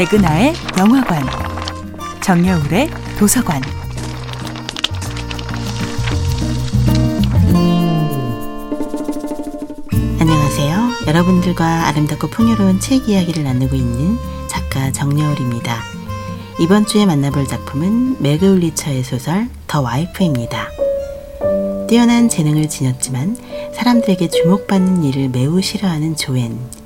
백은하의 영화관, 정여울의 도서관. 안녕하세요. 여러분들과 아름답고 풍요로운 책 이야기를 나누고 있는 작가 정여울입니다. 이번 주에 만나볼 작품은 매그 울리처의 소설 더 와이프입니다. 뛰어난 재능을 지녔지만 사람들에게 주목받는 일을 매우 싫어하는 조엔.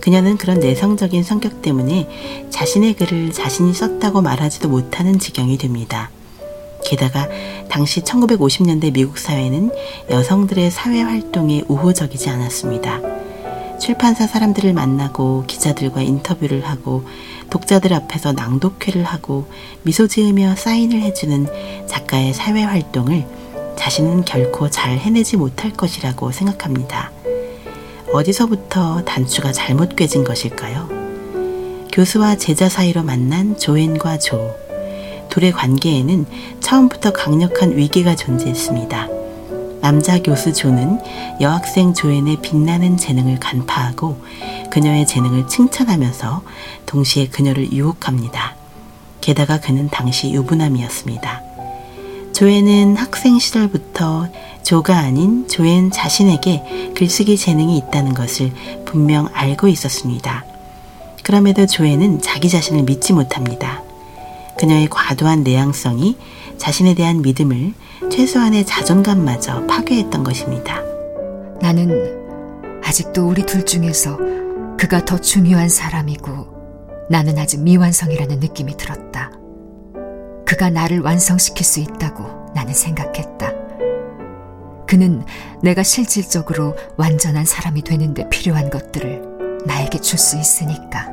그녀는 그런 내성적인 성격 때문에 자신의 글을 자신이 썼다고 말하지도 못하는 지경이 됩니다. 게다가 당시 1950년대 미국 사회는 여성들의 사회 활동에 우호적이지 않았습니다. 출판사 사람들을 만나고 기자들과 인터뷰를 하고 독자들 앞에서 낭독회를 하고 미소 지으며 사인을 해주는 작가의 사회 활동을 자신은 결코 잘 해내지 못할 것이라고 생각합니다. 어디서부터 단추가 잘못 꿰진 것일까요? 교수와 제자 사이로 만난 조앤과 조. 둘의 관계에는 처음부터 강력한 위기가 존재했습니다. 남자 교수 조는 여학생 조앤의 빛나는 재능을 간파하고 그녀의 재능을 칭찬하면서 동시에 그녀를 유혹합니다. 게다가 그는 당시 유부남이었습니다. 조앤은 학생 시절부터 조가 아닌 조앤 자신에게 글쓰기 재능이 있다는 것을 분명 알고 있었습니다. 그럼에도 조앤은 자기 자신을 믿지 못합니다. 그녀의 과도한 내향성이 자신에 대한 믿음을 최소한의 자존감마저 파괴했던 것입니다. 나는 아직도 우리 둘 중에서 그가 더 중요한 사람이고 나는 아직 미완성이라는 느낌이 들었다. 그가 나를 완성시킬 수 있다고 나는 생각했다. 그는 내가 실질적으로 완전한 사람이 되는데 필요한 것들을 나에게 줄 수 있으니까.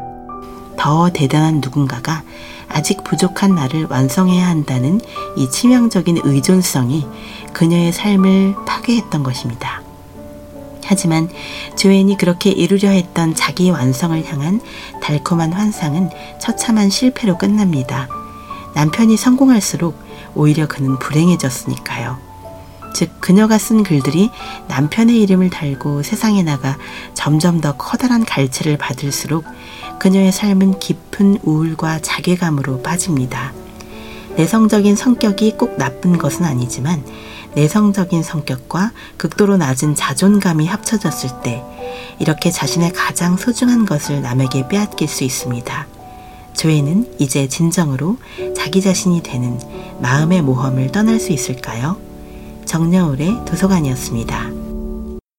더 대단한 누군가가 아직 부족한 나를 완성해야 한다는 이 치명적인 의존성이 그녀의 삶을 파괴했던 것입니다. 하지만 조앤이 그렇게 이루려 했던 자기 완성을 향한 달콤한 환상은 처참한 실패로 끝납니다. 남편이 성공할수록 오히려 그는 불행해졌으니까요. 즉, 그녀가 쓴 글들이 남편의 이름을 달고 세상에 나가 점점 더 커다란 갈채를 받을수록 그녀의 삶은 깊은 우울과 자괴감으로 빠집니다. 내성적인 성격이 꼭 나쁜 것은 아니지만 내성적인 성격과 극도로 낮은 자존감이 합쳐졌을 때 이렇게 자신의 가장 소중한 것을 남에게 빼앗길 수 있습니다. 조회는 이제 진정으로 자기 자신이 되는 마음의 모험을 떠날 수 있을까요? 정여울의 도서관이었습니다.